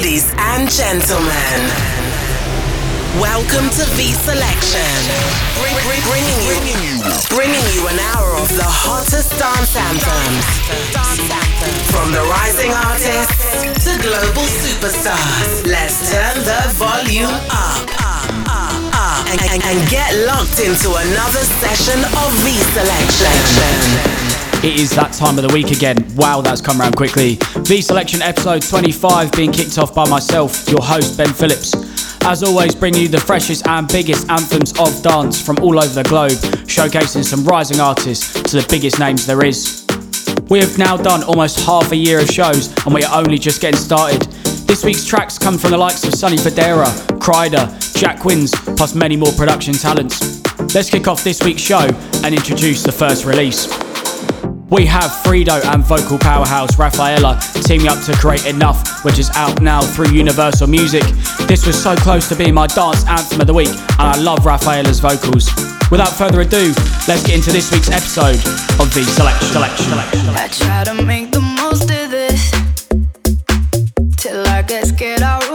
Ladies and gentlemen, welcome to V Selection. Bring, bring, bringing, you, bringing you an hour of the hottest dance anthems. From the rising artists to global superstars. Let's turn the volume up. And, and, and get locked into another session of V Selection. It is that time of the week again. Wow, that's come around quickly. V Selection episode 25 being kicked off by myself, your host, Ben Phillips. As always, bring you the freshest and biggest anthems of dance from all over the globe, showcasing some rising artists to the biggest names there is. We have now done almost half a year of shows and we are only just getting started. This week's tracks come from the likes of Sonny Fodera, Kryder, Jack Wins, plus many more production talents. Let's kick off this week's show and introduce the first release. We have Freedo and vocal powerhouse Raphaella teaming up to create Enough, which is out now through Universal Music. This was so close to being my dance anthem of the week, and I love Raphaella's vocals. Without further ado, let's get into this week's episode of the Selection. Selection. Selection. I try to make the most of this till I get scared I'll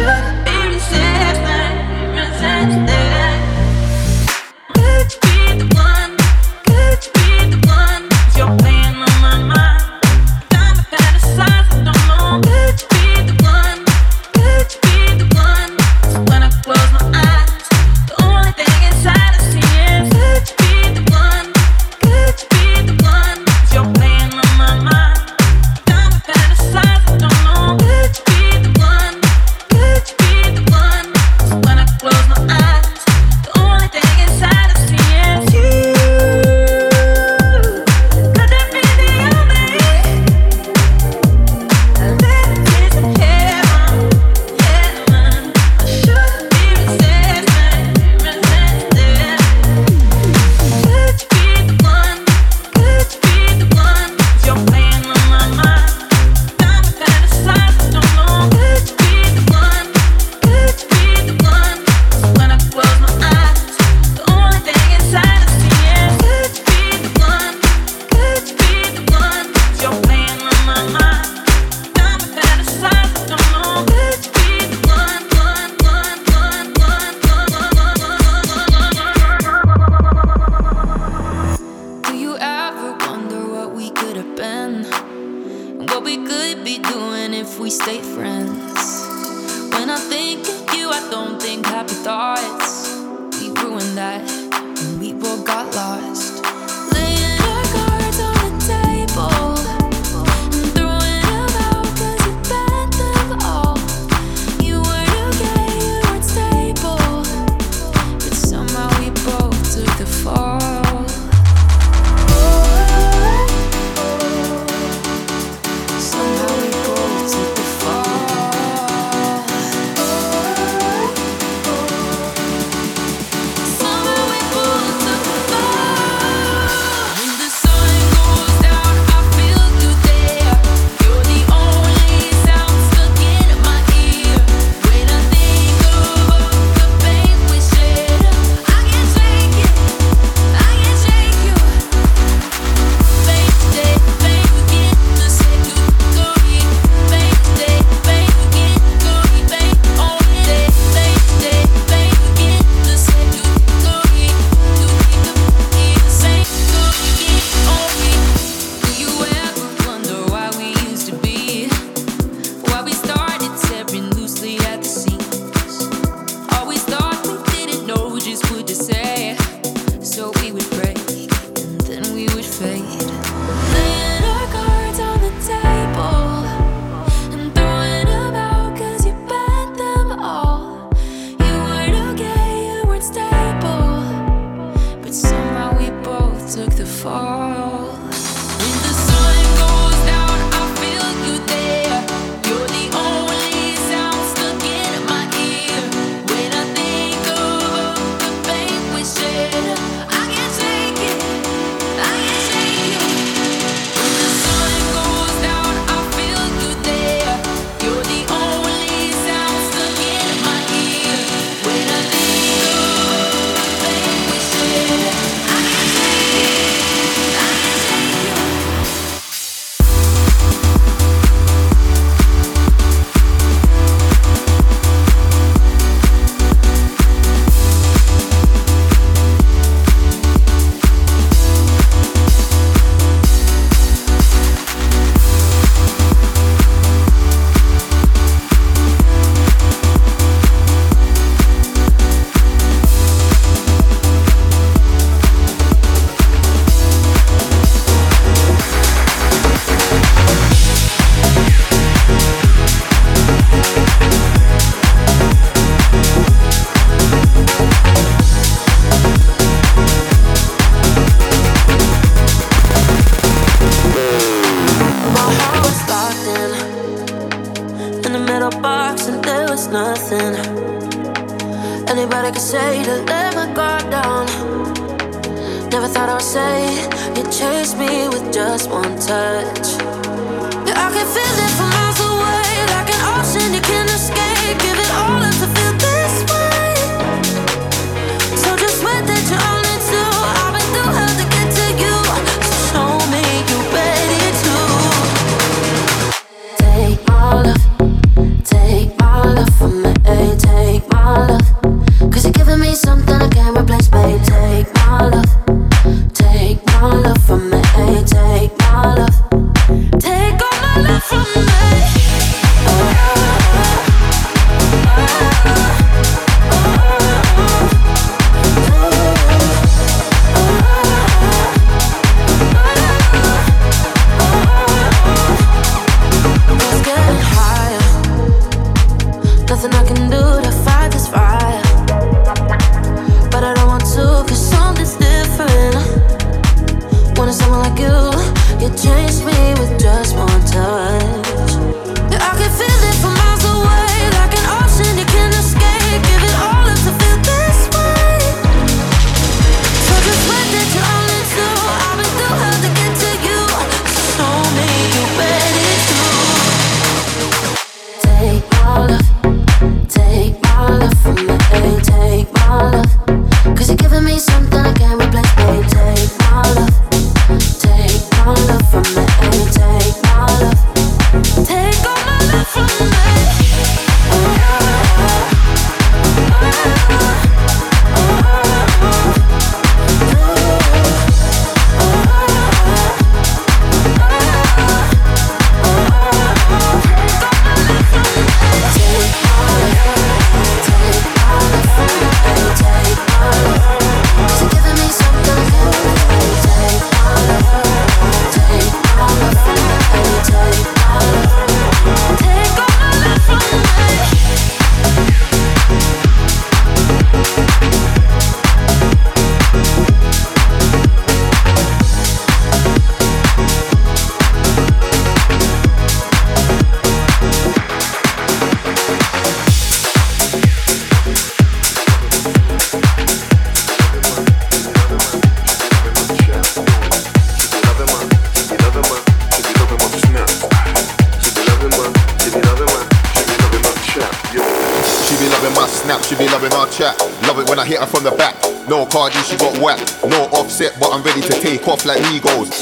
should be resisting, resisting.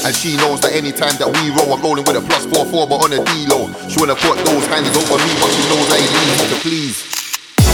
And she knows that anytime that we roll, I'm rolling with a plus 4-4, but on a D-low. She wanna put those hands over me, but she knows I ain't easy to please. She be loving man, she be loving man, she be loving my snaps. She be loving man, she be loving man, she be loving my chat. She be loving man, she be loving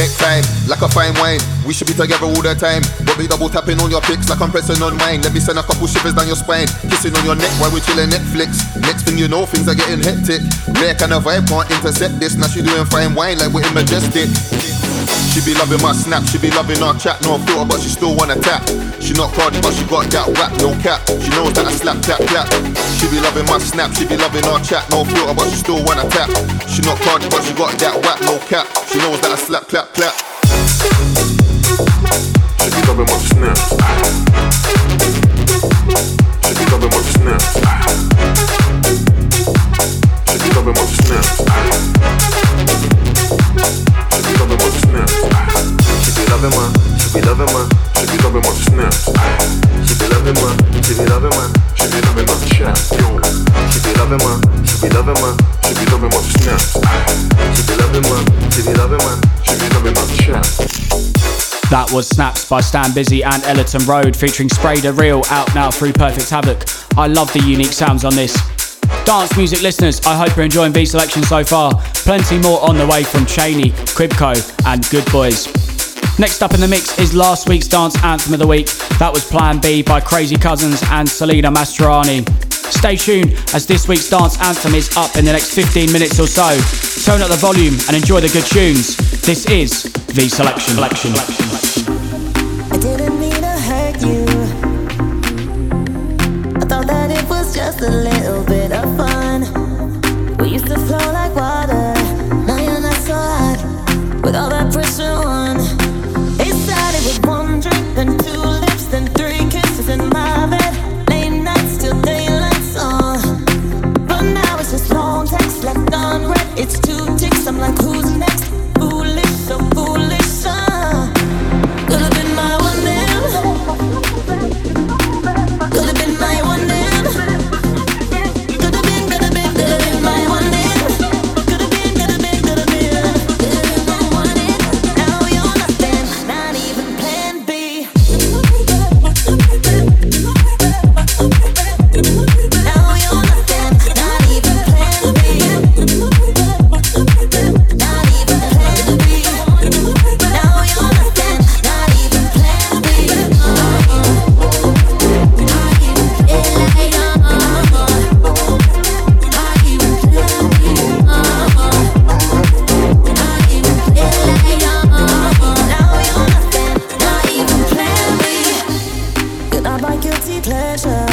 Take time, like a fine wine. We should be together all the time. But be double tapping on your pics like I'm pressing on mine. Let me send a couple shivers down your spine. Kissing on your neck while we chilling Netflix. Next thing you know, things are getting hectic. Rare kind of vibe, can't intercept this. Now she doing fine wine like we're in Majestic. She be loving my snap, she be loving our chat, no filter, but she still wanna tap. She not Cardi, but she got that whack, no cap. She knows that I slap, tap, tap. She be loving my snap, she be loving our chat, no filter, but she still wanna tap. She not Cardi, but she got that whack, no cap. She knows that I slap, clap, clap. She be loving my snap. She be loving my snap. That was Snaps by Stan Bizzy and Ellerton Road featuring Spray Da Real out now through Perfect Havoc. I love the unique sounds on this. Dance music listeners, I hope you're enjoying V selection so far. Plenty more on the way from Chaney, Qubiko, and Goodboys. Next up in the mix is last week's dance anthem of the week. That was Plan B by Crazy Cousinz and Salena Mastroianni. Stay tuned as this week's dance anthem is up in the next 15 minutes or so. Turn up the volume and enjoy the good tunes. This is the Selection. Selection. I didn't mean to hurt you. I thought that it was just a little bit of to flow like water. Now you're not so hot with all that pressure on. Like, who's guilty pleasure.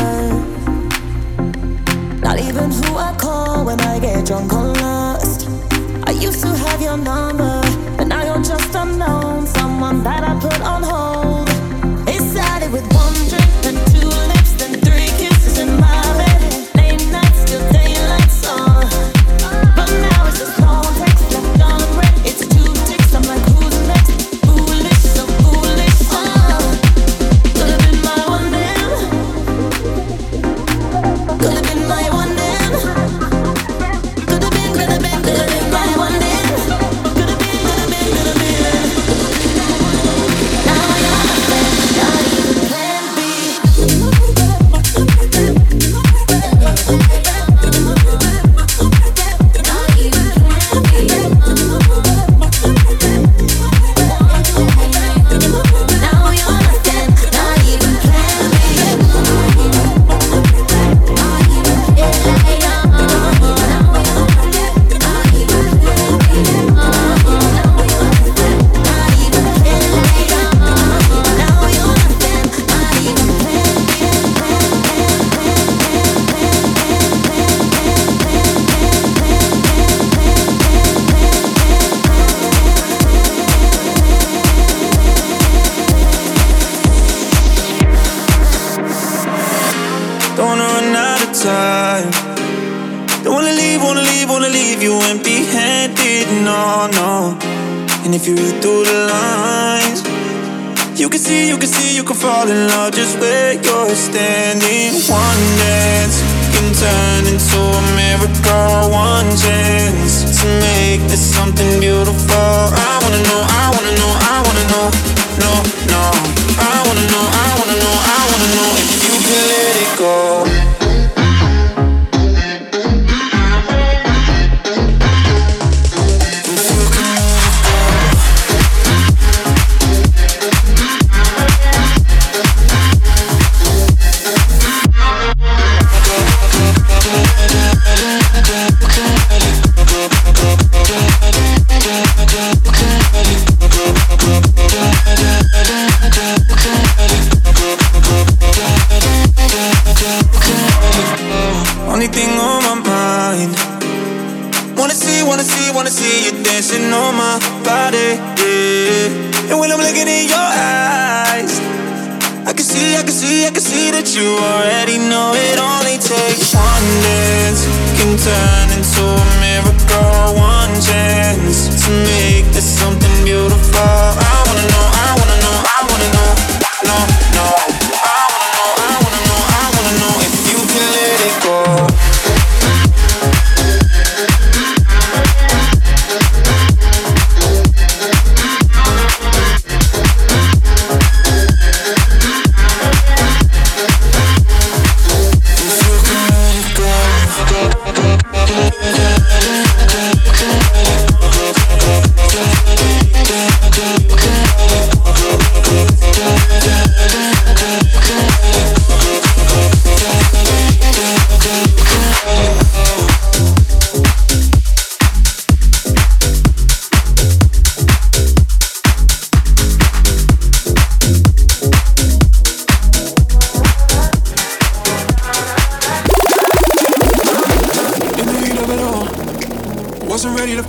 Not even who I call when I get drunk or lost. I used to have your number, but now you're just unknown. Someone that I put on hold. It started with one. Something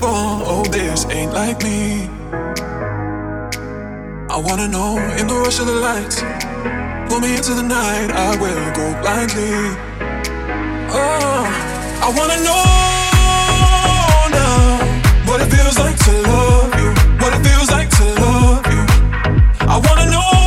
phone. Oh, this ain't like me. I wanna know in the rush of the lights. Pull me into the night, I will go blindly. Oh, I wanna know now what it feels like to love you. What it feels like to love you. I wanna know.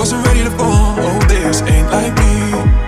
Wasn't ready to fall. Oh, this ain't like me.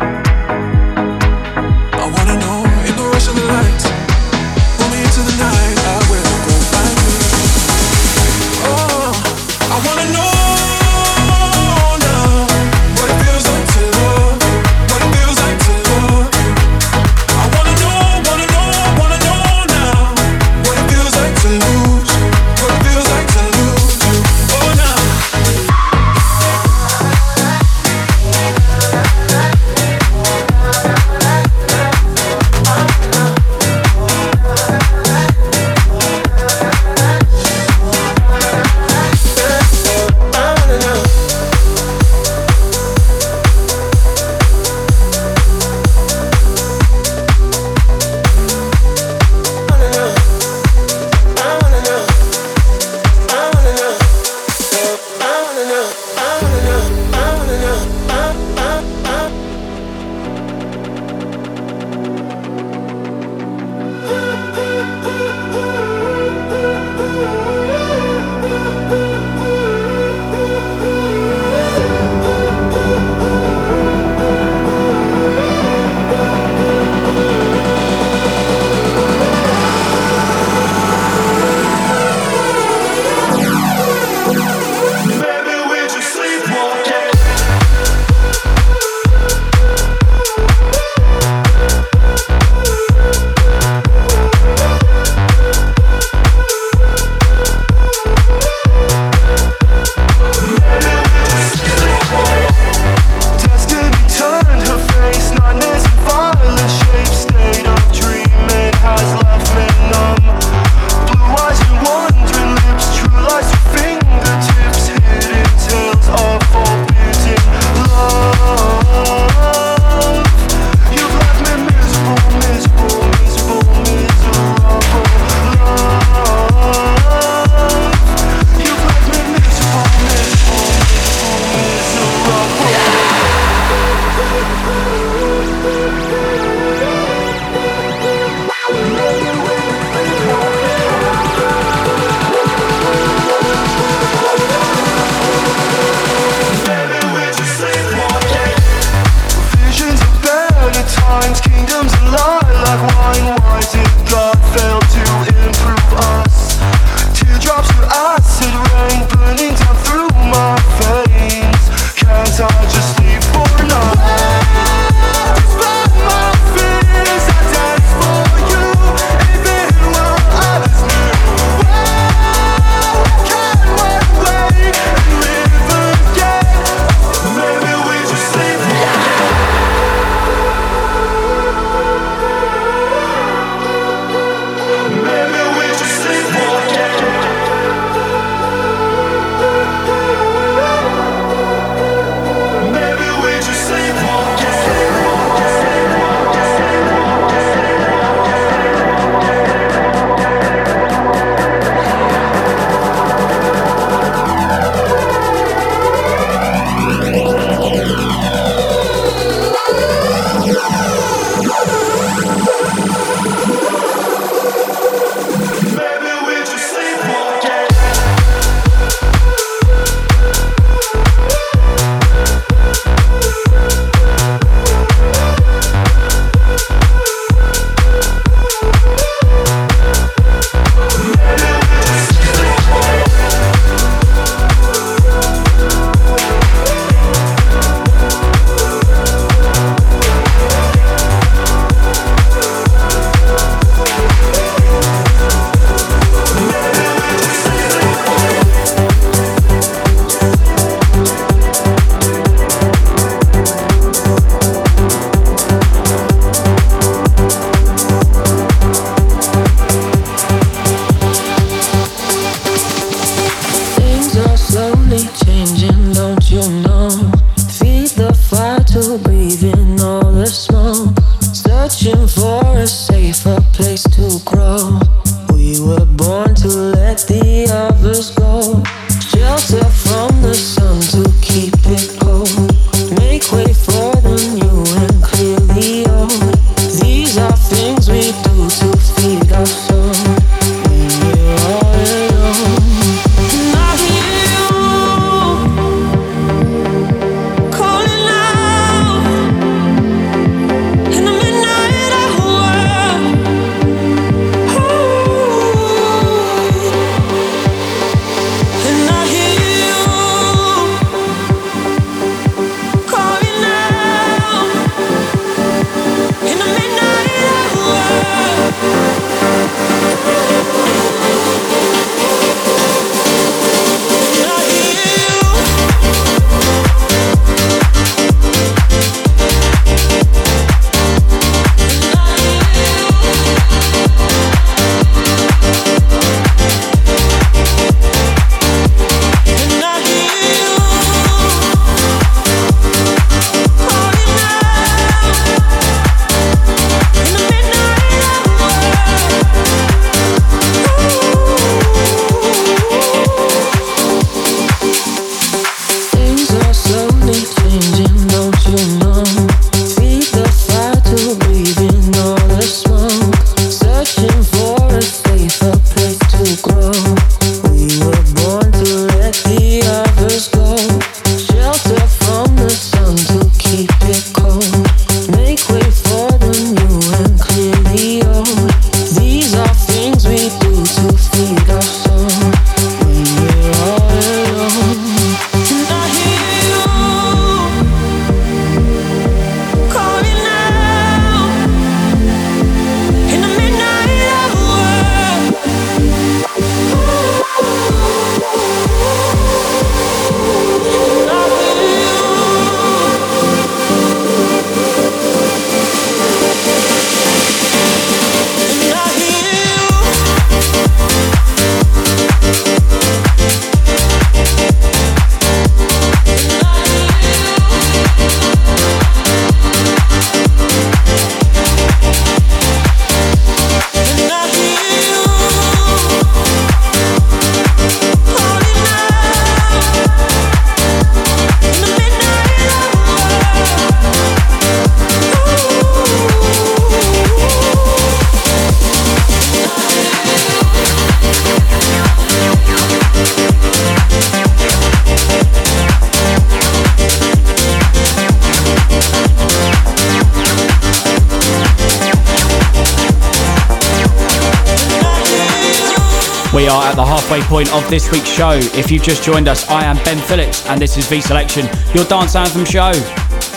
Are at the halfway point of this week's show. If you've just joined us, I am Ben Phillips and this is V Selection, your dance anthem show.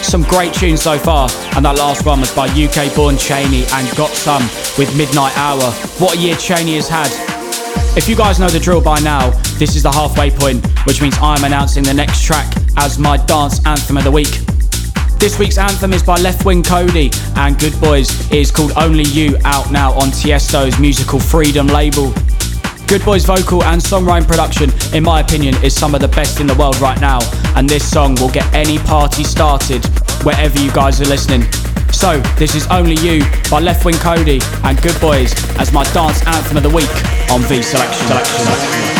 Some great tunes so far, and that last one was by UK born Chaney and GotSome with Midnight Hour. What a year Chaney has had. If you guys know the drill by now, this is the halfway point, which means I'm announcing the next track as my dance anthem of the week. This week's anthem is by Leftwing Kody and Goodboys. It is called Only You, out now on Tiesto's musical Freedom label. Goodboys' vocal and songwriting production, in my opinion, is some of the best in the world right now, and this song will get any party started wherever you guys are listening. So, this is Only You by Leftwing Kody and Goodboys as my dance anthem of the week on V Selection. Selection.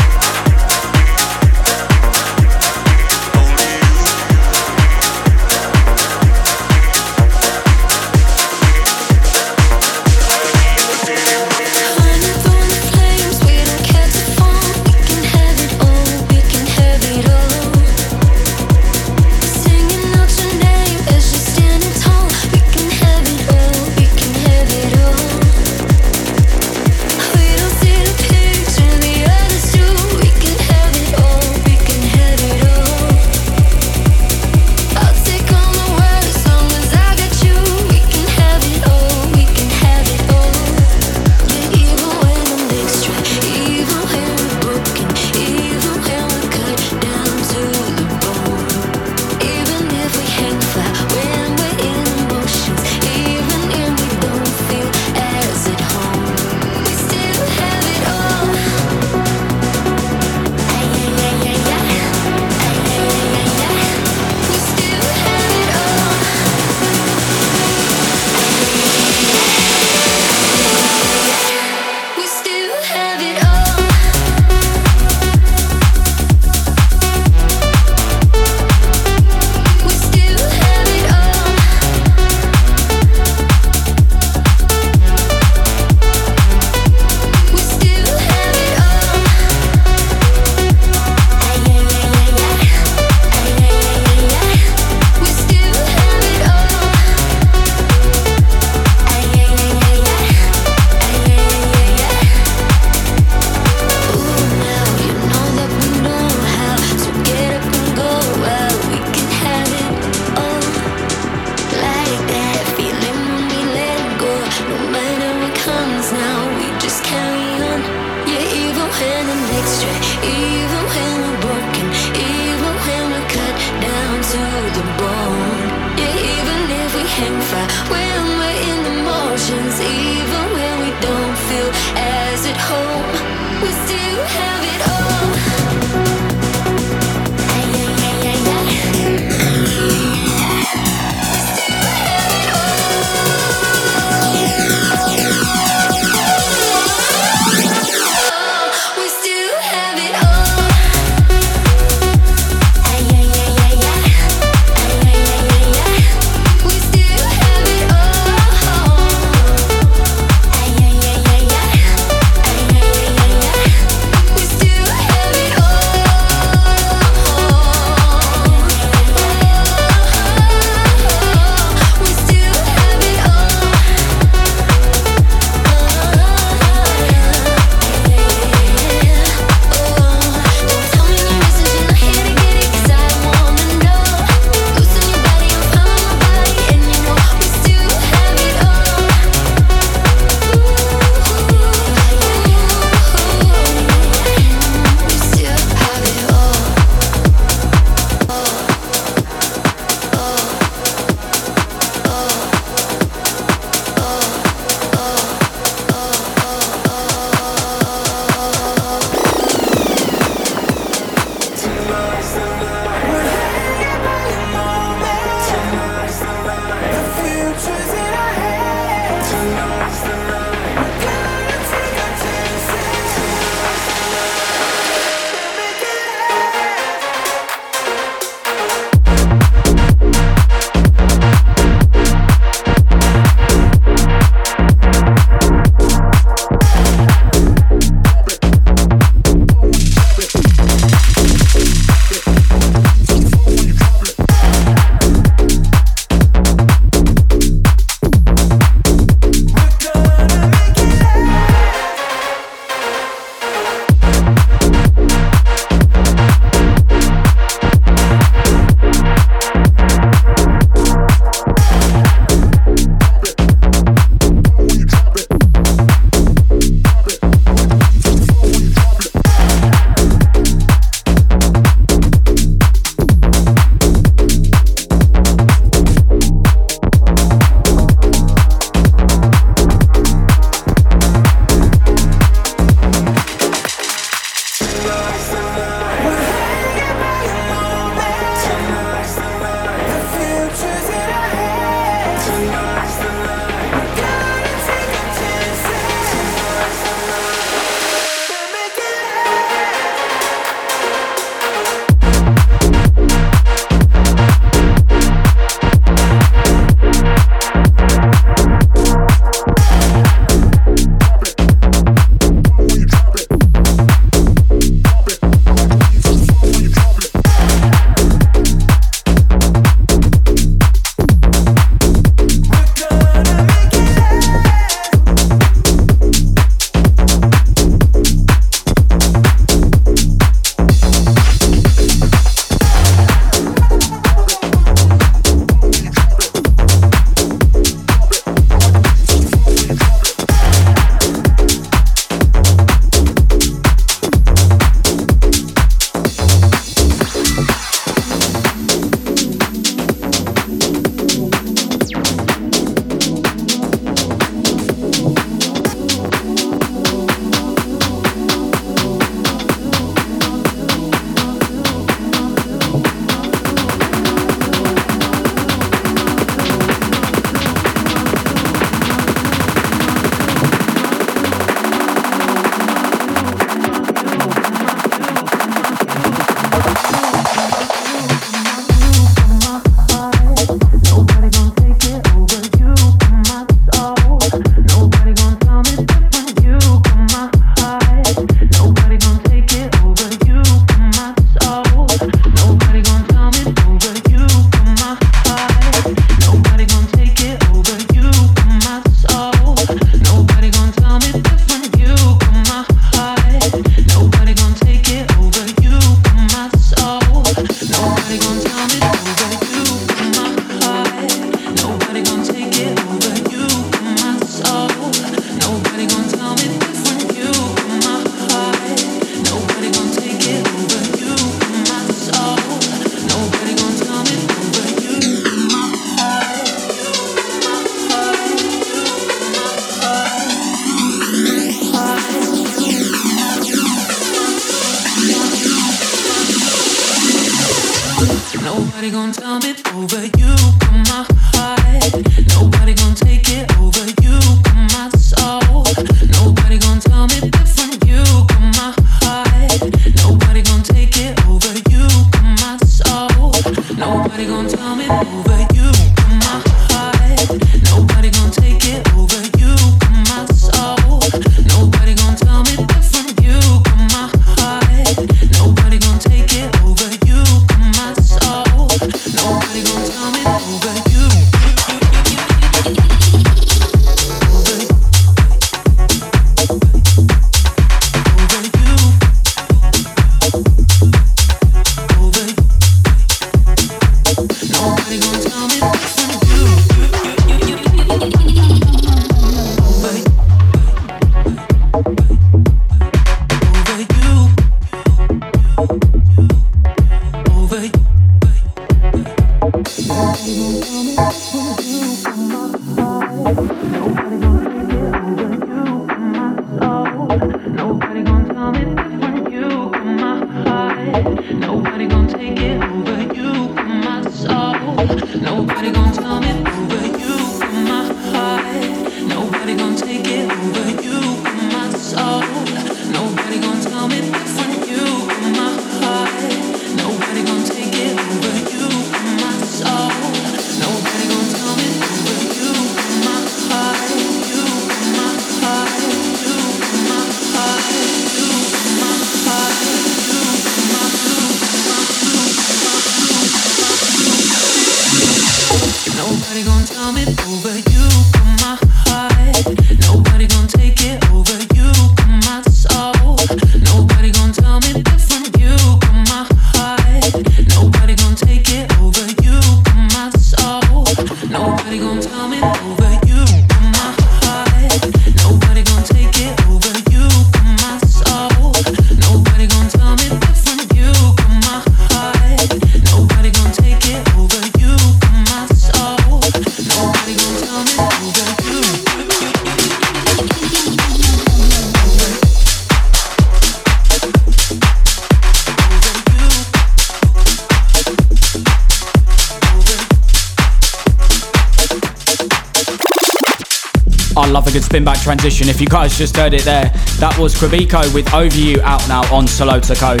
Spin back transition. If you guys just heard it there, that was Qubiko with Over You out now on Salota Code.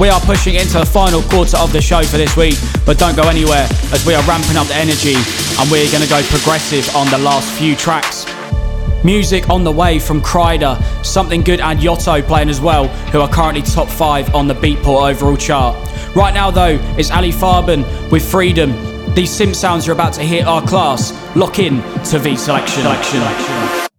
We are pushing into the final quarter of the show for this week, but don't go anywhere as we are ramping up the energy and we're going to go progressive on the last few tracks. Music on the way from Kryder, Something Good and Yotto playing as well, who are currently top 5 on the Beatport overall chart. Right now though, it's Alle Farben with Freedom. These synth sounds are about to hit our class. Lock in to V selection. selection.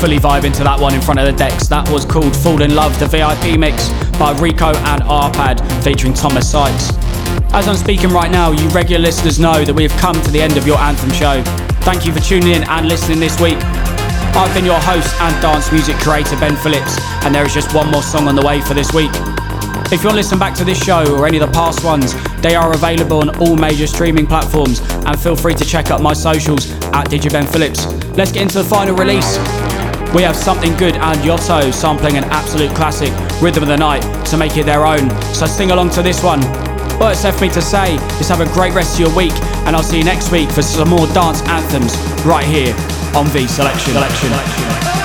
Fully vibing to that one in front of the decks. That was called Fall in Love, the VIP mix by Rivo and Arpad featuring Thomas Sykes. As I'm speaking right now, you regular listeners know that we have come to the end of your Anthem show. Thank you for tuning in and listening this week. I've been your host and dance music creator, Ben Phillips, and there is just one more song on the way for this week. If you want to listen back to this show or any of the past ones, they are available on all major streaming platforms, and feel free to check out my socials at DJ Ben Phillips. Let's get into the final release. We have Something Good and Yotto sampling an absolute classic, Rhythm of the Night, to make it their own. So sing along to this one. All it's left me to say is have a great rest of your week, and I'll see you next week for some more dance anthems right here on V Selection. Selection. This